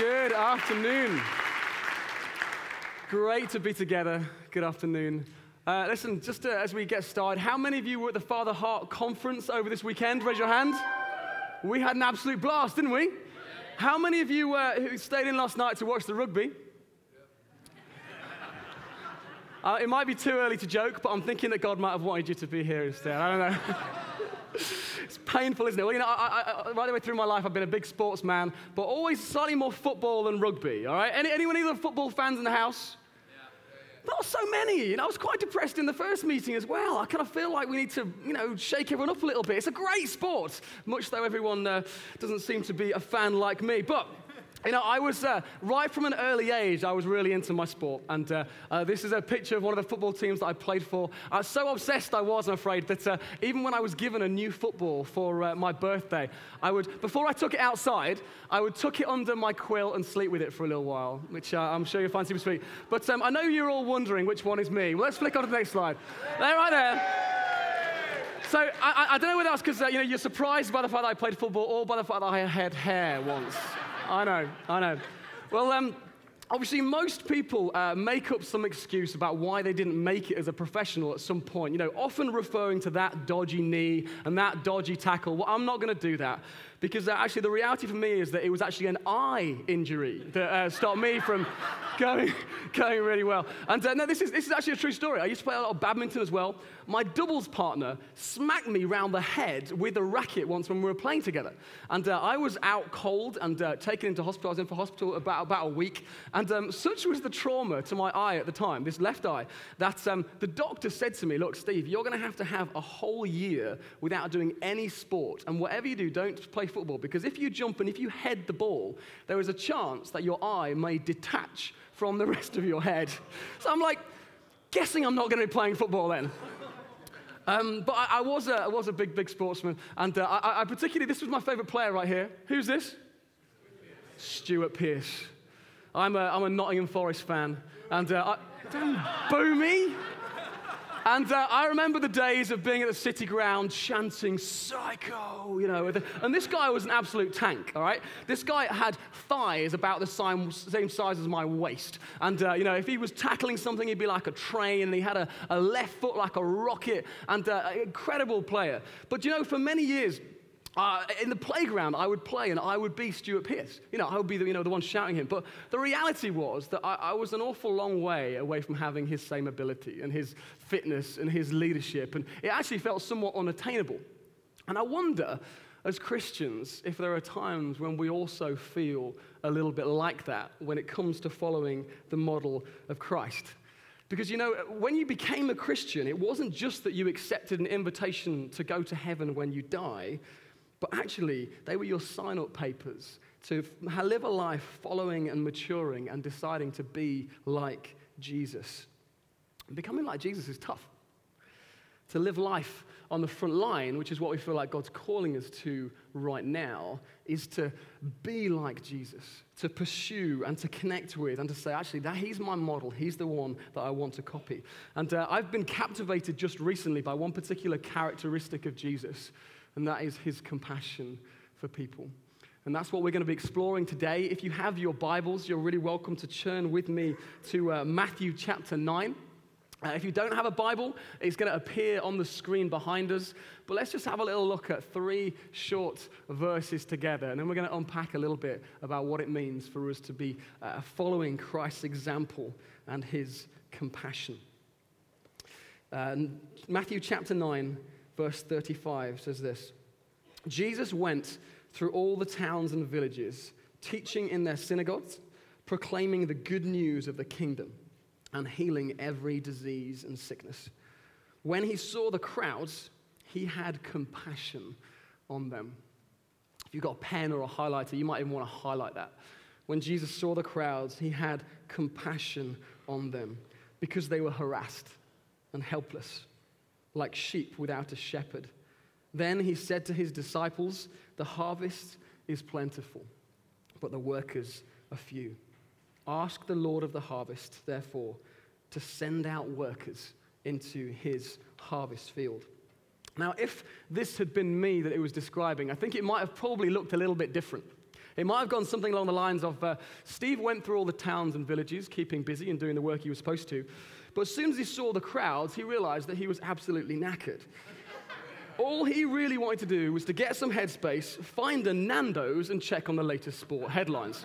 Good afternoon. Great to be together. Good afternoon. Uh, listen, just uh, as we get started, how many of you were at the Father Heart conference over this weekend? Raise your hand. We had an absolute blast, didn't we? How many of you uh, who stayed in last night to watch the rugby? Uh, it might be too early to joke, but I'm thinking that God might have wanted you to be here instead. I don't know. it's painful, isn't it? Well, you know, I, I, right the way through my life, I've been a big sportsman, but always slightly more football than rugby, all right? Any, anyone, either football fans in the house? Not so many. And I was quite depressed in the first meeting as well. I kind of feel like we need to, you know, shake everyone up a little bit. It's a great sport, much though everyone uh, doesn't seem to be a fan like me. But you know, I was uh, right from an early age, I was really into my sport. And uh, uh, this is a picture of one of the football teams that I played for. Uh, so obsessed I was, I'm afraid, that uh, even when I was given a new football for uh, my birthday, I would, before I took it outside, I would tuck it under my quill and sleep with it for a little while, which I'm sure you'll find super sweet. But um, I know you're all wondering which one is me. Well, let's flick on to the next slide. There, right there. So I, I, don't know whether that's because you know, you're surprised by the fact that I played football or by the fact that I had hair once. I know, I know. Well, um, obviously, most people uh, make up some excuse about why they didn't make it as a professional at some point, you know, often referring to that dodgy knee and that dodgy tackle. Well, I'm not going to do that because uh, actually, the reality for me is that it was actually an eye injury that uh, stopped me from going, going really well. And uh, no, this is, this is actually a true story. I used to play a lot of badminton as well. My doubles partner smacked me round the head with a racket once when we were playing together. And uh, I was out cold and uh, taken into hospital. I was in for hospital about, about a week. And um, such was the trauma to my eye at the time, this left eye, that um, the doctor said to me, Look, Steve, you're going to have to have a whole year without doing any sport. And whatever you do, don't play football because if you jump and if you head the ball, there is a chance that your eye may detach from the rest of your head. So I'm like, guessing I'm not going to be playing football then. Um, but I, I, was a, I was a big, big sportsman. And uh, I, I, particularly, this was my favorite player right here. Who's this? Stuart Pearce. I'm a, I'm a Nottingham Forest fan. And uh, I, me. And uh, I remember the days of being at the city ground chanting psycho, you know. And this guy was an absolute tank, all right? This guy had thighs about the same, same size as my waist. And, uh, you know, if he was tackling something, he'd be like a train. And he had a, a left foot like a rocket. And uh, an incredible player. But, you know, for many years, uh, in the playground, I would play and I would be Stuart Pearce. You know, I would be the, you know, the one shouting him. But the reality was that I, I, was an awful long way away from having his same ability and his fitness and his leadership. And it actually felt somewhat unattainable. And I wonder, as Christians, if there are times when we also feel a little bit like that when it comes to following the model of Christ. Because you know, when you became a Christian, it wasn't just that you accepted an invitation to go to heaven when you die. But actually, they were your sign up papers to live a life following and maturing and deciding to be like Jesus. Becoming like Jesus is tough. To live life on the front line, which is what we feel like God's calling us to right now, is to be like Jesus, to pursue and to connect with, and to say, actually, that He's my model. He's the one that I want to copy. And uh, I've been captivated just recently by one particular characteristic of Jesus and that is his compassion for people. And that's what we're going to be exploring today. If you have your Bibles, you're really welcome to churn with me to uh, Matthew chapter 9. Uh, if you don't have a Bible, it's going to appear on the screen behind us. But let's just have a little look at three short verses together, and then we're going to unpack a little bit about what it means for us to be uh, following Christ's example and his compassion. Uh, Matthew chapter 9, verse 35 says this Jesus went through all the towns and villages, teaching in their synagogues, proclaiming the good news of the kingdom, and healing every disease and sickness. When he saw the crowds, he had compassion on them. If you've got a pen or a highlighter, you might even want to highlight that. When Jesus saw the crowds, he had compassion on them because they were harassed and helpless like sheep without a shepherd. Then he said to his disciples, The harvest is plentiful, but the workers are few. Ask the Lord of the harvest, therefore, to send out workers into his harvest field. Now, if this had been me that it was describing, I think it might have probably looked a little bit different. It might have gone something along the lines of uh, Steve went through all the towns and villages, keeping busy and doing the work he was supposed to. But as soon as he saw the crowds, he realized that he was absolutely knackered. all he really wanted to do was to get some headspace, find a Nando's, and check on the latest sport headlines.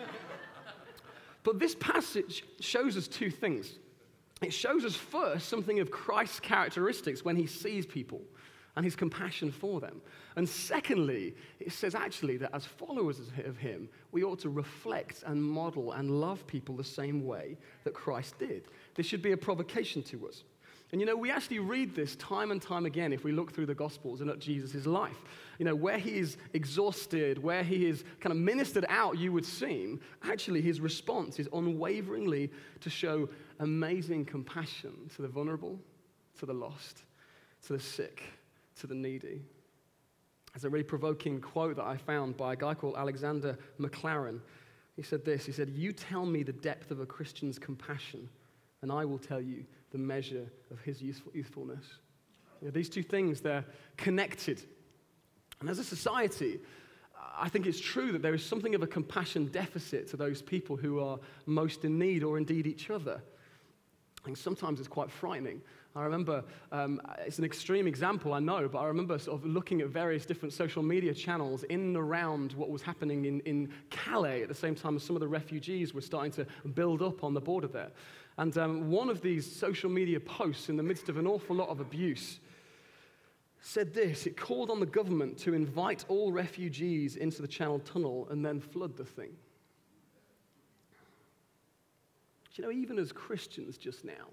but this passage shows us two things. It shows us first something of Christ's characteristics when he sees people and his compassion for them. And secondly, it says actually that as followers of him, we ought to reflect and model and love people the same way that Christ did. This should be a provocation to us. And you know, we actually read this time and time again if we look through the Gospels and at Jesus' life. You know, where he is exhausted, where he is kind of ministered out, you would seem, actually his response is unwaveringly to show amazing compassion to the vulnerable, to the lost, to the sick, to the needy. There's a really provoking quote that I found by a guy called Alexander Maclaren. He said this He said, You tell me the depth of a Christian's compassion, and I will tell you the measure of his youthfulness. You know, these two things, they're connected. And as a society, I think it's true that there is something of a compassion deficit to those people who are most in need, or indeed each other. And sometimes it's quite frightening. I remember, um, it's an extreme example, I know, but I remember sort of looking at various different social media channels in and around what was happening in, in Calais at the same time as some of the refugees were starting to build up on the border there. And um, one of these social media posts, in the midst of an awful lot of abuse, said this it called on the government to invite all refugees into the Channel Tunnel and then flood the thing. Do you know, even as Christians just now,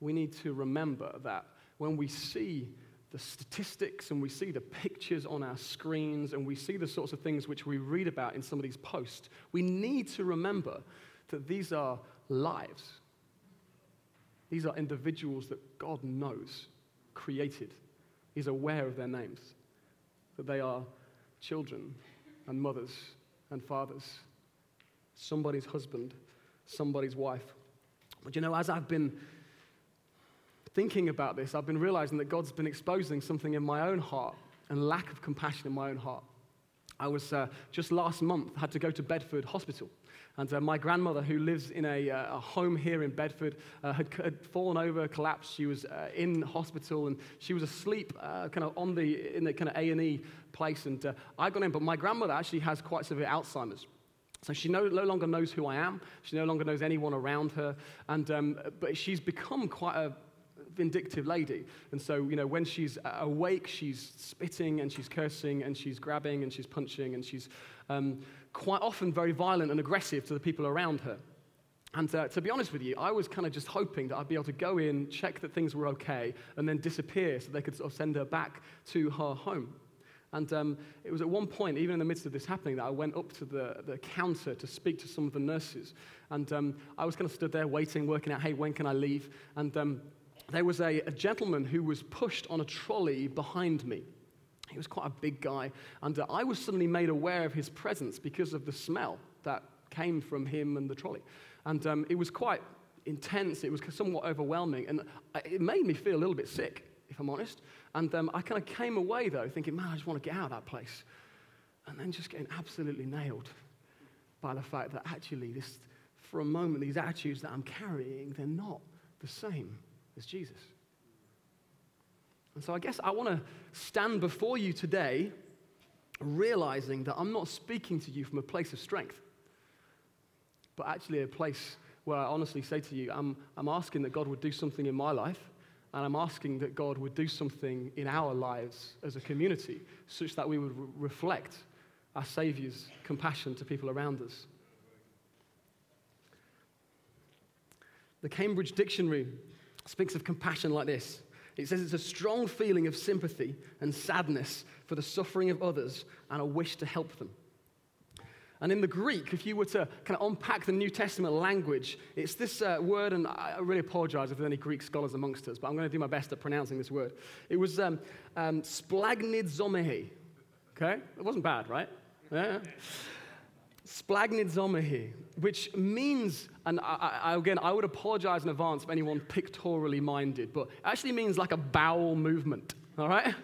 we need to remember that when we see the statistics and we see the pictures on our screens and we see the sorts of things which we read about in some of these posts, we need to remember that these are lives. These are individuals that God knows, created. He's aware of their names, that they are children and mothers and fathers, somebody's husband, somebody's wife. But you know, as I've been thinking about this, I've been realizing that God's been exposing something in my own heart and lack of compassion in my own heart. I was uh, just last month had to go to Bedford Hospital. And uh, my grandmother, who lives in a, uh, a home here in Bedford, uh, had, had, fallen over, collapsed. She was uh, in hospital and she was asleep, uh, kind of on the in the kind of A and E place. And I got in, but my grandmother actually has quite severe Alzheimer's. So she no, no, longer knows who I am. She no longer knows anyone around her. And, um, but she's become quite a vindictive lady. And so, you know, when she's awake, she's spitting and she's cursing and she's grabbing and she's punching and she's um, quite often very violent and aggressive to the people around her. And uh, to be honest with you, I was kind of just hoping that I'd be able to go in, check that things were okay, and then disappear so they could sort of send her back to her home. And um, it was at one point, even in the midst of this happening, that I went up to the, the counter to speak to some of the nurses. And um, I was kind of stood there waiting, working out, hey, when can I leave? And um, there was a, a, gentleman who was pushed on a trolley behind me. He was quite a big guy. And uh, I was suddenly made aware of his presence because of the smell that came from him and the trolley. And um, it was quite intense, it was somewhat overwhelming. And it made me feel a little bit sick, if I'm honest. And um, I kind of came away, though, thinking, man, I just want to get out of that place. And then just getting absolutely nailed by the fact that actually, this, for a moment, these attitudes that I'm carrying, they're not the same as Jesus. And so I guess I want to stand before you today realizing that I'm not speaking to you from a place of strength, but actually a place where I honestly say to you, I'm, I'm asking that God would do something in my life and I'm asking that God would do something in our lives as a community such that we would re- reflect our Saviour's compassion to people around us. The Cambridge Dictionary speaks of compassion like this it says it's a strong feeling of sympathy and sadness for the suffering of others and a wish to help them. And in the Greek, if you were to kind of unpack the New Testament language, it's this uh, word, and I really apologize if there's any Greek scholars amongst us, but I'm going to do my best at pronouncing this word. It was um, um. Okay? It wasn't bad, right? Yeah. Splagnidzomehi, which means, and I, I, again, I would apologize in advance for anyone pictorially minded, but actually means like a bowel movement all right?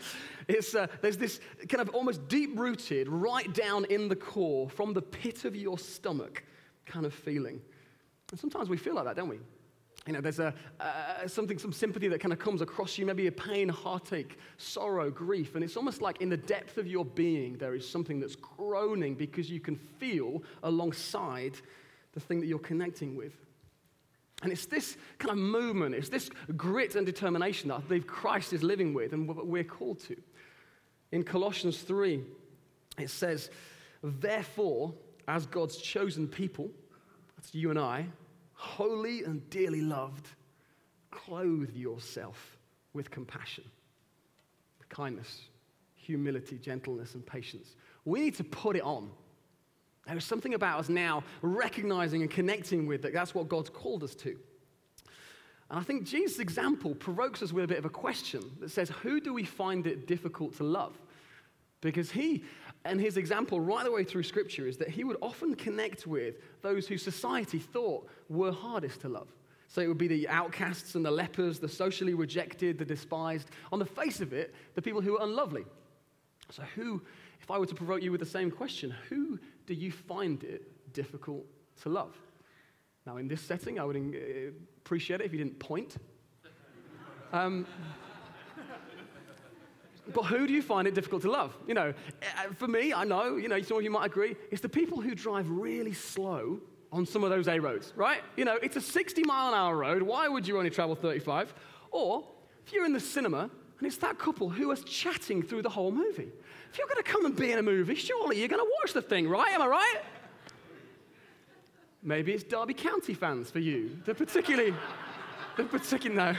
It's, uh, there's this kind of almost deep rooted, right down in the core, from the pit of your stomach kind of feeling. And sometimes we feel like that, don't we? You know, there's a, uh, something, some sympathy that kind of comes across you, maybe a pain, heartache, sorrow, grief. And it's almost like in the depth of your being, there is something that's groaning because you can feel alongside the thing that you're connecting with. And it's this kind of movement, it's this grit and determination that I believe Christ is living with and what we're called to. In Colossians 3, it says, Therefore, as God's chosen people, that's you and I, holy and dearly loved, clothe yourself with compassion, kindness, humility, gentleness, and patience. We need to put it on. There is something about us now recognizing and connecting with that. That's what God's called us to. And I think Jesus' example provokes us with a bit of a question that says, Who do we find it difficult to love? Because he and his example right the way through Scripture is that he would often connect with those who society thought were hardest to love. So it would be the outcasts and the lepers, the socially rejected, the despised. On the face of it, the people who were unlovely. So, who, if I were to provoke you with the same question, who do you find it difficult to love? Now, in this setting, I would uh, appreciate it if you didn't point. Um, but who do you find it difficult to love? You know, uh, for me, I know, you know, some of you might agree, it's the people who drive really slow on some of those A roads, right? You know, it's a 60 mile an hour road. Why would you only travel 35? Or if you're in the cinema and it's that couple who is chatting through the whole movie. If you're going to come and be in a movie, surely you're going to watch the thing, right? Am I right? Maybe it's Derby County fans for you. They're particularly, they're particularly, no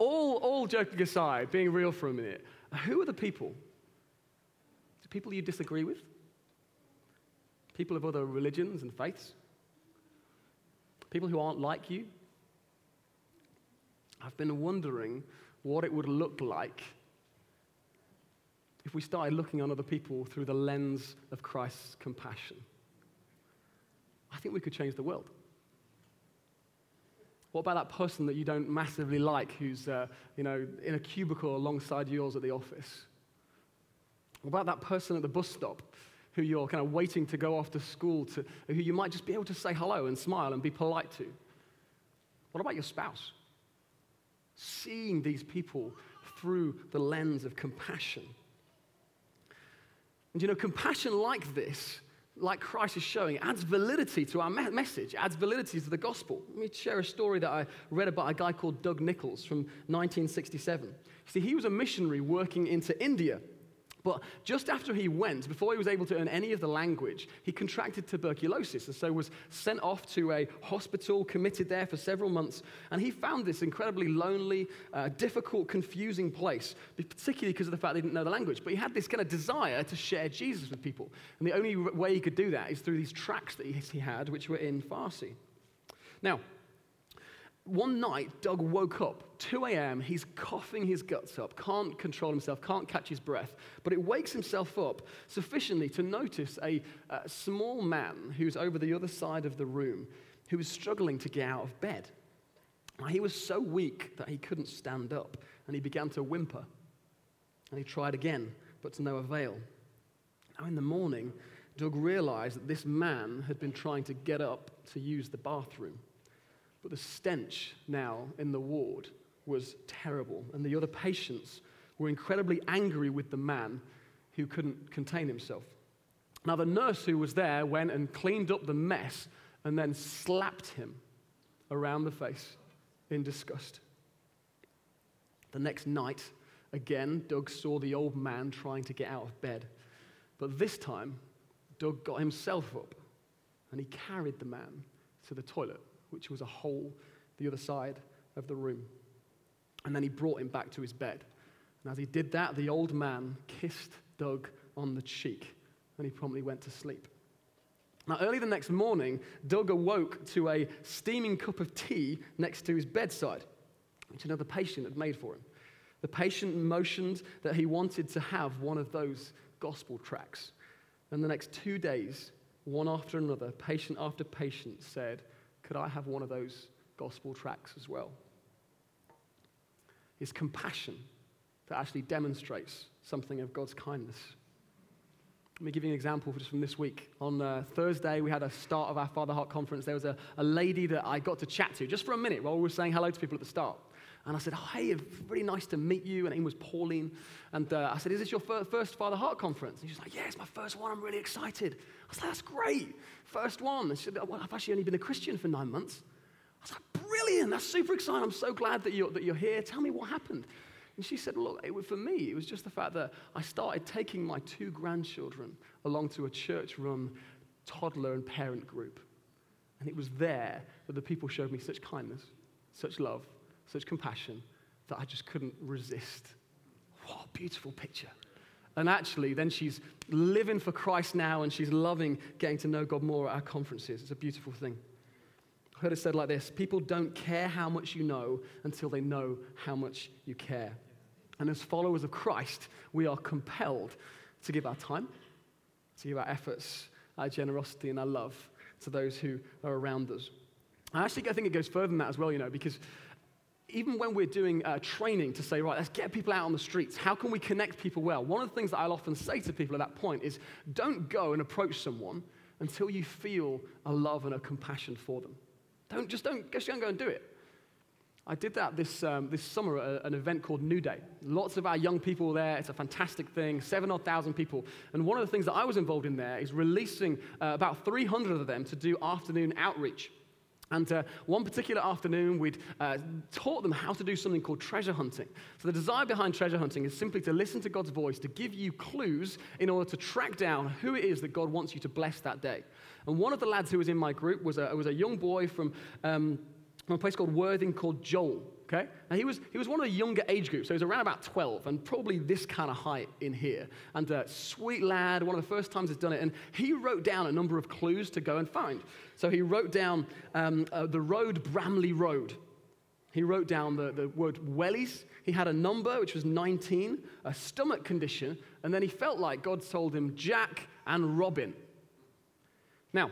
all, all joking aside, being real for a minute, who are the people? The people you disagree with? People of other religions and faiths? People who aren't like you? I've been wondering what it would look like if we started looking on other people through the lens of Christ's compassion. I think we could change the world. What about that person that you don't massively like who's uh, you know, in a cubicle alongside yours at the office? What about that person at the bus stop who you're kind of waiting to go off to school to, who you might just be able to say hello and smile and be polite to? What about your spouse? Seeing these people through the lens of compassion. And you know, compassion like this like Christ is showing, adds validity to our me- message, adds validity to the gospel. Let me share a story that I read about a guy called Doug Nichols from 1967. See, he was a missionary working into India but just after he went, before he was able to earn any of the language, he contracted tuberculosis and so was sent off to a hospital, committed there for several months. And he found this incredibly lonely, uh, difficult, confusing place, particularly because of the fact they didn't know the language. But he had this kind of desire to share Jesus with people. And the only way he could do that is through these tracts that he had, which were in Farsi. Now, one night, Doug woke up, 2 a.m., he's coughing his guts up, can't control himself, can't catch his breath, but it wakes himself up sufficiently to notice a, a small man who's over the other side of the room who was struggling to get out of bed. He was so weak that he couldn't stand up, and he began to whimper. And he tried again, but to no avail. Now, in the morning, Doug realized that this man had been trying to get up to use the bathroom. But the stench now in the ward was terrible, and the other patients were incredibly angry with the man who couldn't contain himself. Now, the nurse who was there went and cleaned up the mess and then slapped him around the face in disgust. The next night, again, Doug saw the old man trying to get out of bed. But this time, Doug got himself up and he carried the man to the toilet which was a hole the other side of the room. And then he brought him back to his bed. And as he did that, the old man kissed Doug on the cheek, and he promptly went to sleep. Now, early the next morning, Doug awoke to a steaming cup of tea next to his bedside, which another patient had made for him. The patient motioned that he wanted to have one of those gospel tracts. And the next two days, one after another, patient after patient said, could I have one of those gospel tracts as well? It's compassion that actually demonstrates something of God's kindness. Let me give you an example just from this week. On uh, Thursday, we had a start of our Father Heart conference. There was a, a lady that I got to chat to just for a minute while we were saying hello to people at the start. And I said, oh, Hey, really nice to meet you. And her name was Pauline. And uh, I said, Is this your fir- first Father Heart conference? And she's like, Yeah, it's my first one. I'm really excited. I like, That's great. First one. And she said, Well, I've actually only been a Christian for nine months. I was like, Brilliant. That's super exciting. I'm so glad that you're, that you're here. Tell me what happened. And she said, Look, it, for me, it was just the fact that I started taking my two grandchildren along to a church run toddler and parent group. And it was there that the people showed me such kindness, such love, such compassion that I just couldn't resist. What a beautiful picture. And actually, then she's living for Christ now and she's loving getting to know God more at our conferences. It's a beautiful thing. I heard it said like this People don't care how much you know until they know how much you care. And as followers of Christ, we are compelled to give our time, to give our efforts, our generosity, and our love to those who are around us. I actually I think it goes further than that as well, you know, because even when we're doing uh, training to say, right, let's get people out on the streets, how can we connect people well? One of the things that I'll often say to people at that point is don't go and approach someone until you feel a love and a compassion for them. Don't just don't, just don't go and do it. I did that this, um, this summer at an event called New Day. Lots of our young people were there. It's a fantastic thing, seven odd thousand people. And one of the things that I was involved in there is releasing uh, about 300 of them to do afternoon outreach. And uh, one particular afternoon, we'd uh, taught them how to do something called treasure hunting. So, the desire behind treasure hunting is simply to listen to God's voice, to give you clues in order to track down who it is that God wants you to bless that day. And one of the lads who was in my group was a, was a young boy from, um, from a place called Worthing called Joel. Okay? And he was, he was one of the younger age groups, so he was around about 12 and probably this kind of height in here. And uh, sweet lad, one of the first times he's done it. And he wrote down a number of clues to go and find. So he wrote down um, uh, the road, Bramley Road. He wrote down the, the word wellies. He had a number, which was 19, a stomach condition, and then he felt like God told him Jack and Robin. Now,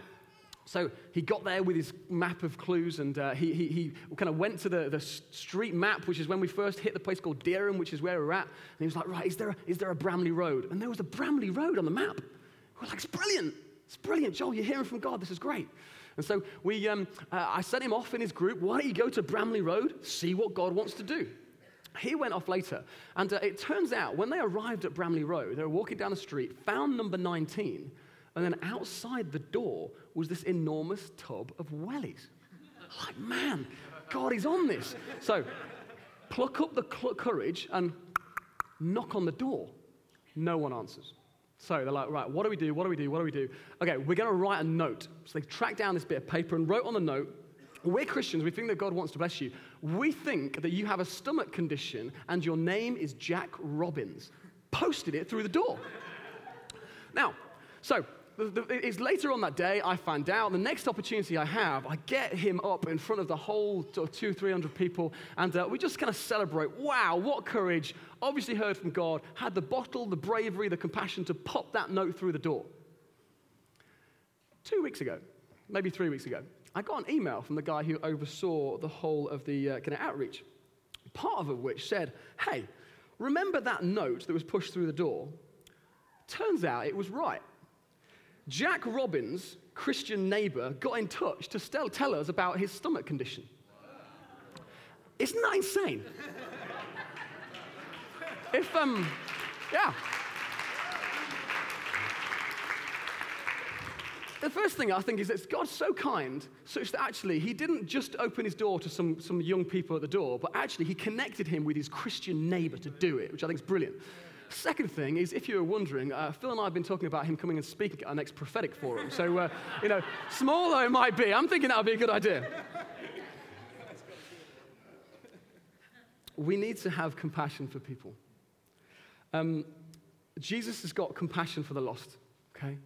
so he got there with his map of clues and uh, he, he, he kind of went to the, the street map, which is when we first hit the place called Dereham, which is where we're at. And he was like, right, is there, a, is there a Bramley Road? And there was a Bramley Road on the map. We're like, it's brilliant. It's brilliant, Joel. You're hearing from God. This is great. And so we, um, uh, I sent him off in his group. Why don't you go to Bramley Road, see what God wants to do? He went off later. And uh, it turns out when they arrived at Bramley Road, they were walking down the street, found number 19, and then outside the door was this enormous tub of wellies. Like, man, God is on this. So, pluck up the courage and knock on the door. No one answers. So they're like, right, what do we do? What do we do? What do we do? Okay, we're going to write a note. So they tracked down this bit of paper and wrote on the note, we're Christians. We think that God wants to bless you. We think that you have a stomach condition and your name is Jack Robbins. Posted it through the door. Now, so it's later on that day I find out. The next opportunity I have, I get him up in front of the whole two, three hundred people, and uh, we just kind of celebrate. Wow, what courage! Obviously heard from God, had the bottle, the bravery, the compassion to pop that note through the door. Two weeks ago, maybe three weeks ago, I got an email from the guy who oversaw the whole of the uh, kind of outreach. Part of which said, "Hey, remember that note that was pushed through the door?" Turns out it was right. Jack Robbins, Christian neighbor, got in touch to tell, tell us about his stomach condition. Isn't that insane? if, um, yeah. The first thing I think is that God's so kind, such that actually He didn't just open His door to some, some young people at the door, but actually He connected him with his Christian neighbor to do it, which I think is brilliant. Second thing is, if you were wondering, uh, Phil and I have been talking about him coming and speaking at our next prophetic forum. So, uh, you know, small though it might be, I'm thinking that would be a good idea. we need to have compassion for people. Um, Jesus has got compassion for the lost, okay?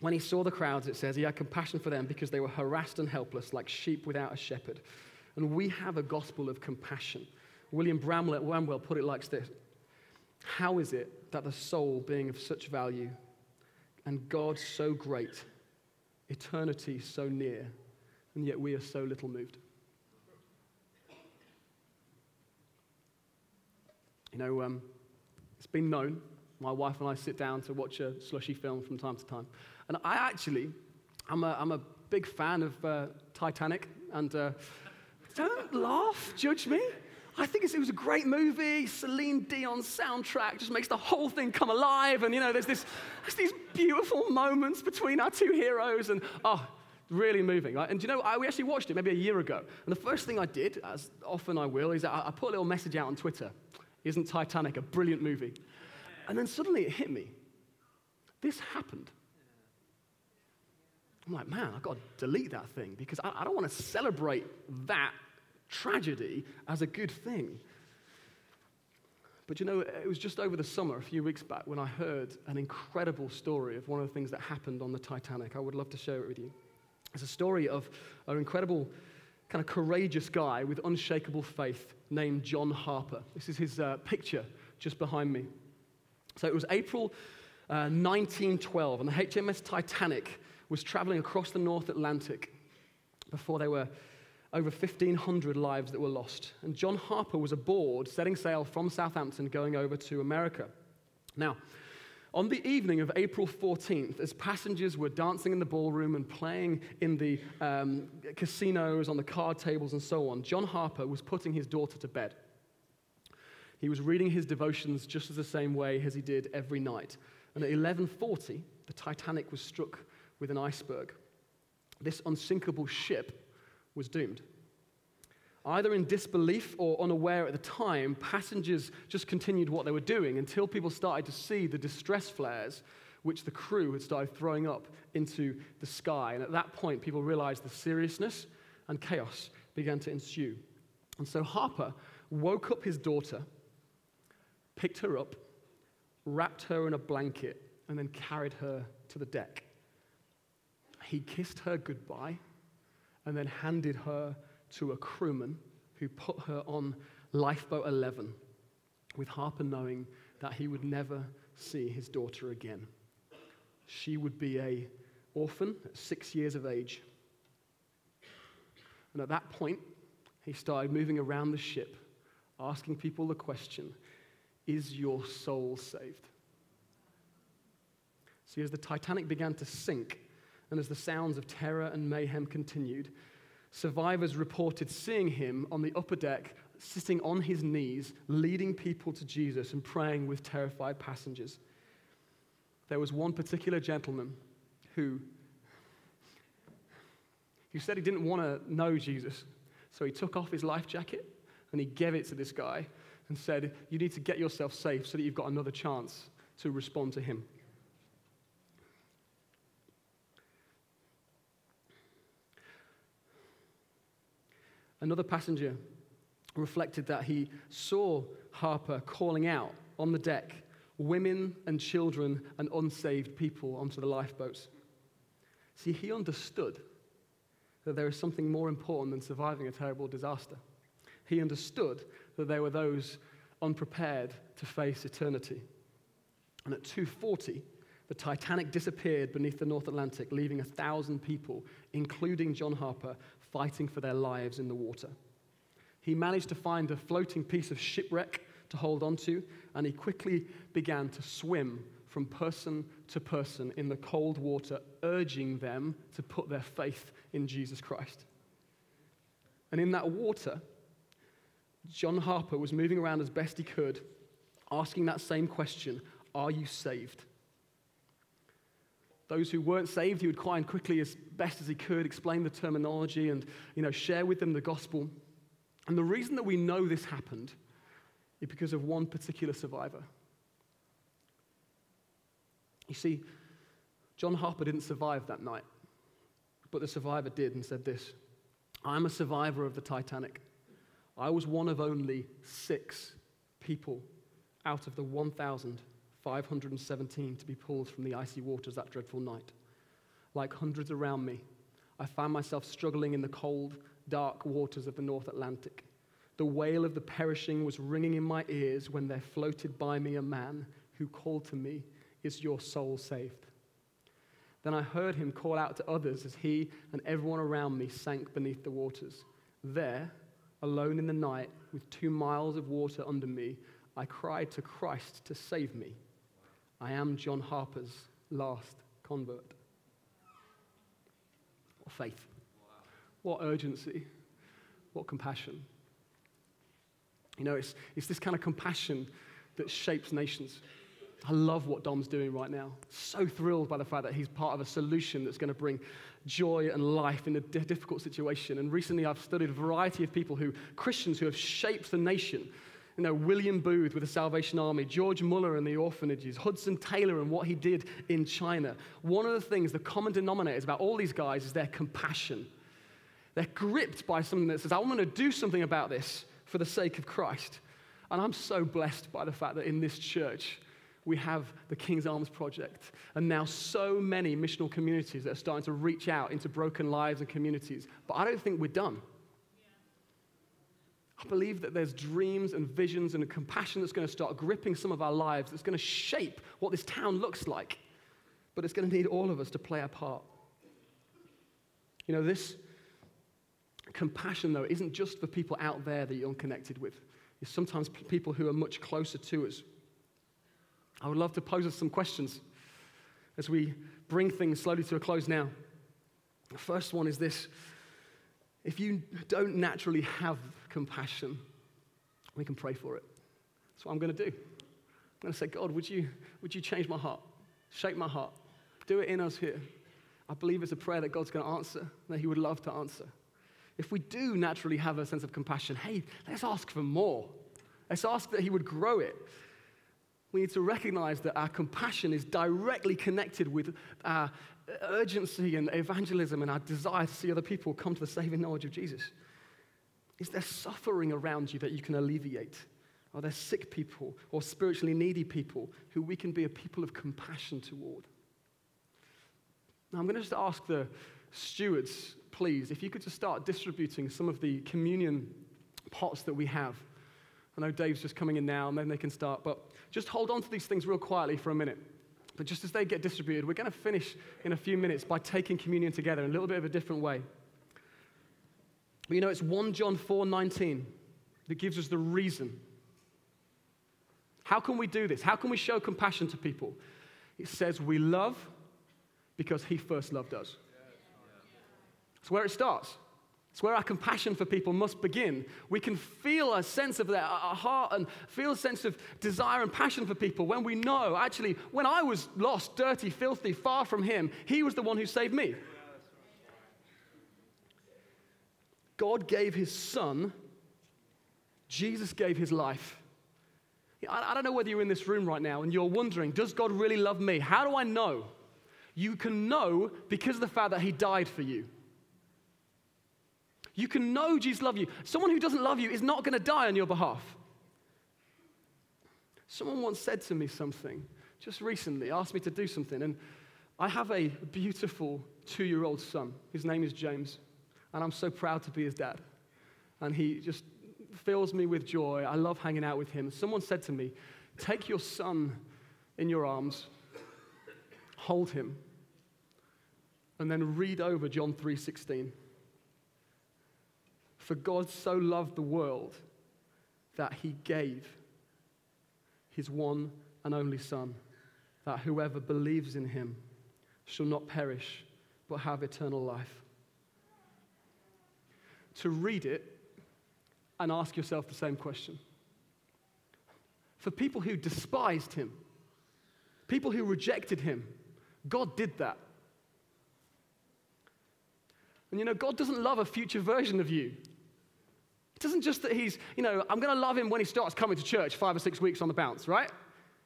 When he saw the crowds, it says he had compassion for them because they were harassed and helpless, like sheep without a shepherd. And we have a gospel of compassion. William Bramwell, put it like this how is it that the soul, being of such value, and God so great, eternity so near, and yet we are so little moved? You know, um, it's been known, my wife and I sit down to watch a slushy film from time to time. And I actually, I'm a, I'm a big fan of uh, Titanic, and uh, don't laugh, judge me. I think it was a great movie. Celine Dion's soundtrack just makes the whole thing come alive. And, you know, there's, this, there's these beautiful moments between our two heroes. And, oh, really moving. Right? And you know, I, we actually watched it maybe a year ago. And the first thing I did, as often I will, is I, I put a little message out on Twitter. Isn't Titanic a brilliant movie? And then suddenly it hit me. This happened. I'm like, man, I've got to delete that thing because I, I don't want to celebrate that tragedy as a good thing. But you know, it was just over the summer, a few weeks back, when I heard an incredible story of one of the things that happened on the Titanic. I would love to share it with you. It's a story of an incredible, kind of courageous guy with unshakable faith named John Harper. This is his uh, picture just behind me. So it was April uh, 1912, and the HMS Titanic was traveling across the North Atlantic before they were over 1,500 lives that were lost. And John Harper was aboard, setting sail from Southampton, going over to America. Now, on the evening of April 14th, as passengers were dancing in the ballroom and playing in the um, casinos, on the card tables, and so on, John Harper was putting his daughter to bed. He was reading his devotions just as the same way as he did every night. And at 11:40, the Titanic was struck with an iceberg. This unsinkable ship was doomed. Either in disbelief or unaware at the time, passengers just continued what they were doing until people started to see the distress flares which the crew had started throwing up into the sky. And at that point, people realized the seriousness and chaos began to ensue. And so Harper woke up his daughter, picked her up, wrapped her in a blanket, and then carried her to the deck. He kissed her goodbye and then handed her to a crewman who put her on Lifeboat 11, with Harper knowing that he would never see his daughter again. She would be a orphan at six years of age. And at that point, he started moving around the ship, asking people the question Is your soul saved? See, as the Titanic began to sink, and as the sounds of terror and mayhem continued, survivors reported seeing him on the upper deck, sitting on his knees, leading people to Jesus and praying with terrified passengers. There was one particular gentleman who, who said he didn't want to know Jesus. So he took off his life jacket and he gave it to this guy and said, You need to get yourself safe so that you've got another chance to respond to him. Another passenger reflected that he saw Harper calling out on the deck women and children and unsaved people onto the lifeboats. See, he understood that there is something more important than surviving a terrible disaster. He understood that there were those unprepared to face eternity. And at 2:40, the Titanic disappeared beneath the North Atlantic, leaving a thousand people, including John Harper, fighting for their lives in the water. He managed to find a floating piece of shipwreck to hold onto, and he quickly began to swim from person to person in the cold water, urging them to put their faith in Jesus Christ. And in that water, John Harper was moving around as best he could, asking that same question Are you saved? Those who weren't saved, he would quite quickly, as best as he could, explain the terminology and you know, share with them the gospel. And the reason that we know this happened is because of one particular survivor. You see, John Harper didn't survive that night, but the survivor did and said this I'm a survivor of the Titanic. I was one of only six people out of the 1,000 517 to be pulled from the icy waters that dreadful night. Like hundreds around me, I found myself struggling in the cold, dark waters of the North Atlantic. The wail of the perishing was ringing in my ears when there floated by me a man who called to me, Is your soul saved? Then I heard him call out to others as he and everyone around me sank beneath the waters. There, alone in the night, with two miles of water under me, I cried to Christ to save me. I am John Harper's last convert. What faith. What urgency. What compassion. You know, it's, it's this kind of compassion that shapes nations. I love what Dom's doing right now. So thrilled by the fact that he's part of a solution that's going to bring joy and life in a difficult situation. And recently I've studied a variety of people who, Christians who have shaped the nation. You know, William Booth with the Salvation Army, George Muller and the orphanages, Hudson Taylor and what he did in China. One of the things, the common denominators about all these guys is their compassion. They're gripped by something that says, I want to do something about this for the sake of Christ. And I'm so blessed by the fact that in this church, we have the King's Arms Project, and now so many missional communities that are starting to reach out into broken lives and communities. But I don't think we're done. I believe that there's dreams and visions and a compassion that's going to start gripping some of our lives that's going to shape what this town looks like. But it's going to need all of us to play our part. You know, this compassion, though, isn't just for people out there that you're unconnected with. It's sometimes people who are much closer to us. I would love to pose us some questions as we bring things slowly to a close now. The first one is this if you don't naturally have compassion, we can pray for it. That's what I'm going to do. I'm going to say, God, would you, would you change my heart? Shape my heart. Do it in us here. I believe it's a prayer that God's going to answer, that He would love to answer. If we do naturally have a sense of compassion, hey, let's ask for more. Let's ask that He would grow it we need to recognize that our compassion is directly connected with our urgency and evangelism and our desire to see other people come to the saving knowledge of Jesus. Is there suffering around you that you can alleviate? Are there sick people or spiritually needy people who we can be a people of compassion toward? Now, I'm going to just ask the stewards, please, if you could just start distributing some of the communion pots that we have. I know Dave's just coming in now, and then they can start. But just hold on to these things real quietly for a minute. But just as they get distributed, we're going to finish in a few minutes by taking communion together in a little bit of a different way. But you know, it's 1 John 4 19 that gives us the reason. How can we do this? How can we show compassion to people? It says we love because he first loved us. That's where it starts. It's where our compassion for people must begin. We can feel a sense of that, our heart, and feel a sense of desire and passion for people when we know, actually, when I was lost, dirty, filthy, far from Him, He was the one who saved me. God gave His Son, Jesus gave His life. I don't know whether you're in this room right now and you're wondering, does God really love me? How do I know? You can know because of the fact that He died for you. You can know Jesus loves you. Someone who doesn't love you is not going to die on your behalf. Someone once said to me something just recently, asked me to do something, and I have a beautiful two year old son. His name is James, and I'm so proud to be his dad. And he just fills me with joy. I love hanging out with him. Someone said to me, Take your son in your arms, hold him, and then read over John 3:16. For God so loved the world that he gave his one and only Son, that whoever believes in him shall not perish, but have eternal life. To read it and ask yourself the same question. For people who despised him, people who rejected him, God did that. And you know, God doesn't love a future version of you. It doesn't just that he's, you know, I'm going to love him when he starts coming to church five or six weeks on the bounce, right?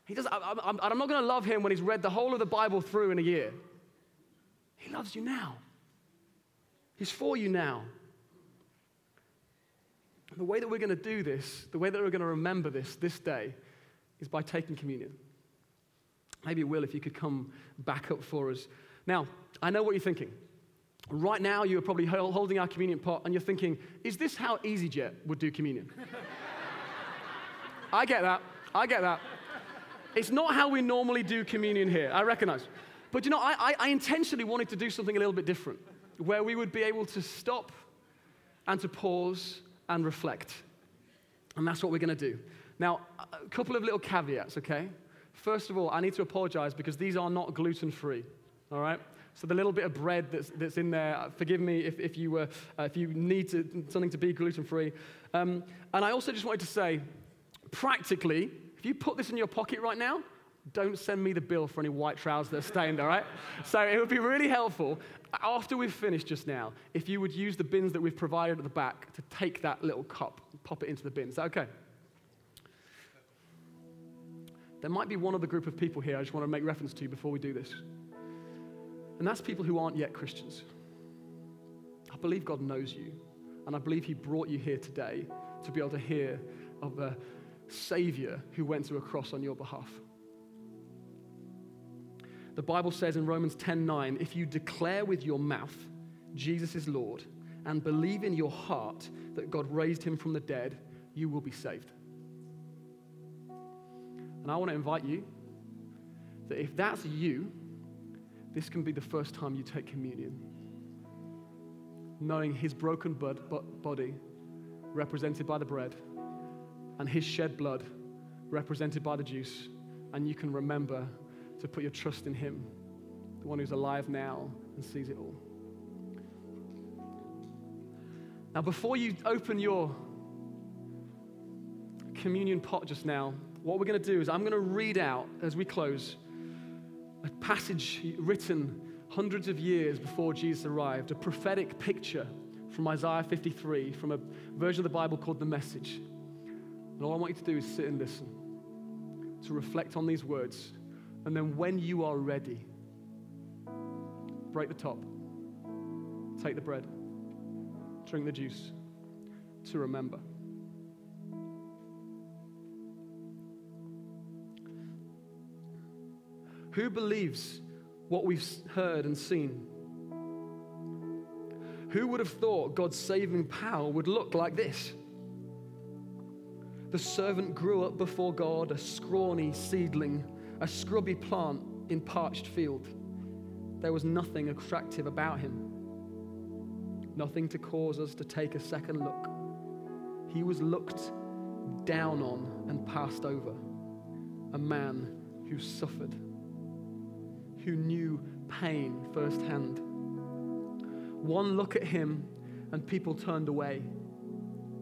He does, I, I'm, I'm not going to love him when he's read the whole of the Bible through in a year. He loves you now. He's for you now. The way that we're going to do this, the way that we're going to remember this this day, is by taking communion. Maybe Will, if you could come back up for us. Now, I know what you're thinking. Right now, you're probably holding our communion pot and you're thinking, is this how EasyJet would do communion? I get that. I get that. It's not how we normally do communion here. I recognize. But you know, I, I intentionally wanted to do something a little bit different, where we would be able to stop and to pause and reflect. And that's what we're going to do. Now, a couple of little caveats, okay? First of all, I need to apologize because these are not gluten free, all right? So the little bit of bread that's, that's in there, uh, forgive me if, if, you, uh, if you need to, something to be gluten free. Um, and I also just wanted to say, practically, if you put this in your pocket right now, don't send me the bill for any white trousers that are stained, all right? so it would be really helpful after we've finished just now if you would use the bins that we've provided at the back to take that little cup and pop it into the bin. Is that okay? There might be one other group of people here I just want to make reference to before we do this. And that's people who aren't yet Christians. I believe God knows you, and I believe He brought you here today to be able to hear of a Savior who went to a cross on your behalf. The Bible says in Romans 10:9, if you declare with your mouth Jesus is Lord and believe in your heart that God raised him from the dead, you will be saved. And I want to invite you that if that's you, this can be the first time you take communion. Knowing his broken body represented by the bread and his shed blood represented by the juice, and you can remember to put your trust in him, the one who's alive now and sees it all. Now, before you open your communion pot just now, what we're going to do is I'm going to read out as we close a passage written hundreds of years before Jesus arrived, a prophetic picture from Isaiah 53, from a version of the Bible called The Message. And all I want you to do is sit and listen, to reflect on these words. And then when you are ready, break the top, take the bread, drink the juice to remember. Who believes what we've heard and seen? Who would have thought God's saving power would look like this? The servant grew up before God, a scrawny seedling, a scrubby plant in parched field. There was nothing attractive about him, nothing to cause us to take a second look. He was looked down on and passed over, a man who suffered who knew pain firsthand. One look at him and people turned away.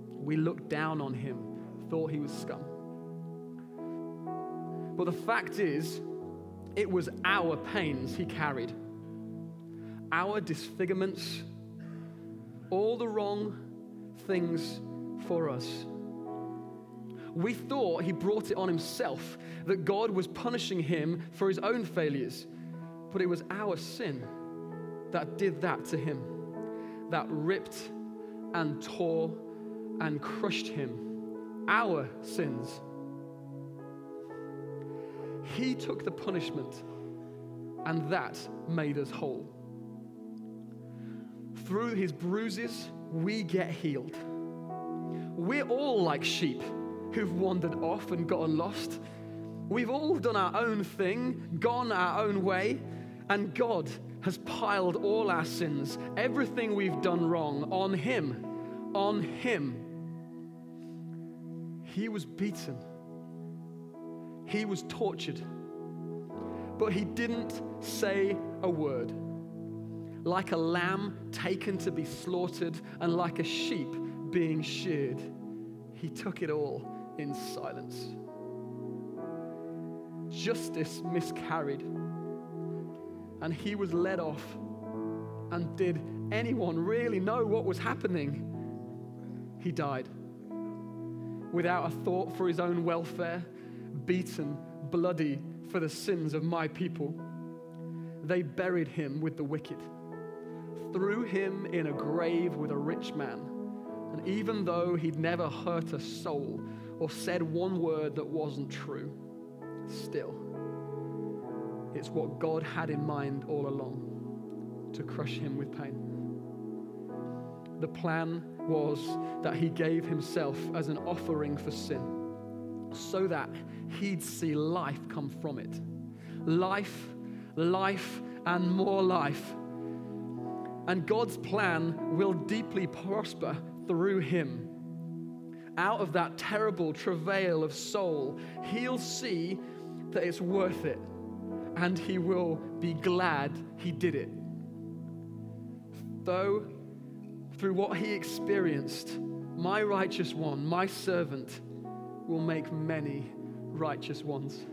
We looked down on him, thought he was scum. But the fact is, it was our pains he carried, our disfigurements, all the wrong things for us. We thought he brought it on himself, that God was punishing him for his own failures. But it was our sin that did that to him, that ripped and tore and crushed him. Our sins. He took the punishment, and that made us whole. Through his bruises, we get healed. We're all like sheep who've wandered off and gotten lost. We've all done our own thing, gone our own way, and God has piled all our sins, everything we've done wrong, on Him. On Him. He was beaten, He was tortured, but He didn't say a word. Like a lamb taken to be slaughtered, and like a sheep being sheared, He took it all in silence. Justice miscarried and he was led off. And did anyone really know what was happening? He died without a thought for his own welfare, beaten, bloody for the sins of my people. They buried him with the wicked, threw him in a grave with a rich man. And even though he'd never hurt a soul or said one word that wasn't true, still, it's what God had in mind all along to crush him with pain. The plan was that he gave himself as an offering for sin so that he'd see life come from it. Life, life, and more life. And God's plan will deeply prosper through him. out of that terrible travail of soul, he'll see that it's worth it and he will be glad he did it. Though, through what he experienced, my righteous one, my servant, will make many righteous ones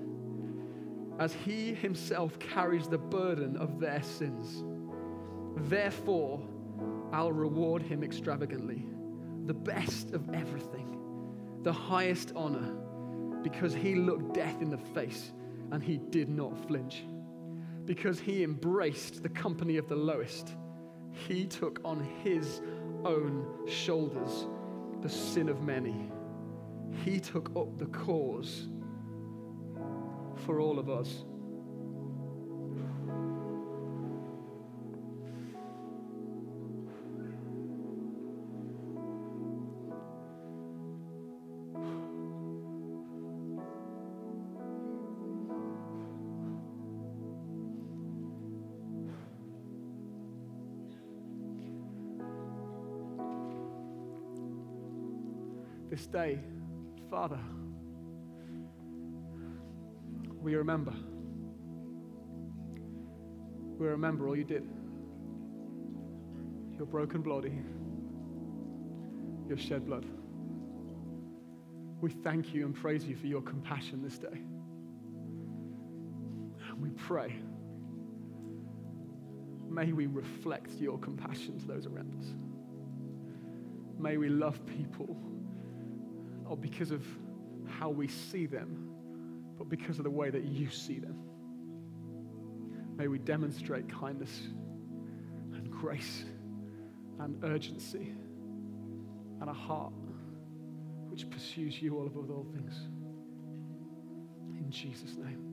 as he himself carries the burden of their sins. Therefore, I'll reward him extravagantly, the best of everything, the highest honor, because he looked death in the face and he did not flinch. Because he embraced the company of the lowest, he took on his own shoulders the sin of many. He took up the cause for all of us. This day, Father, we remember. We remember all you did. Your broken body, your shed blood. We thank you and praise you for your compassion this day. And we pray, may we reflect your compassion to those around us. May we love people, not because of how we see them, but because of the way that you see them. May we demonstrate kindness and grace and urgency and a heart which pursues you all above all things. In Jesus' name.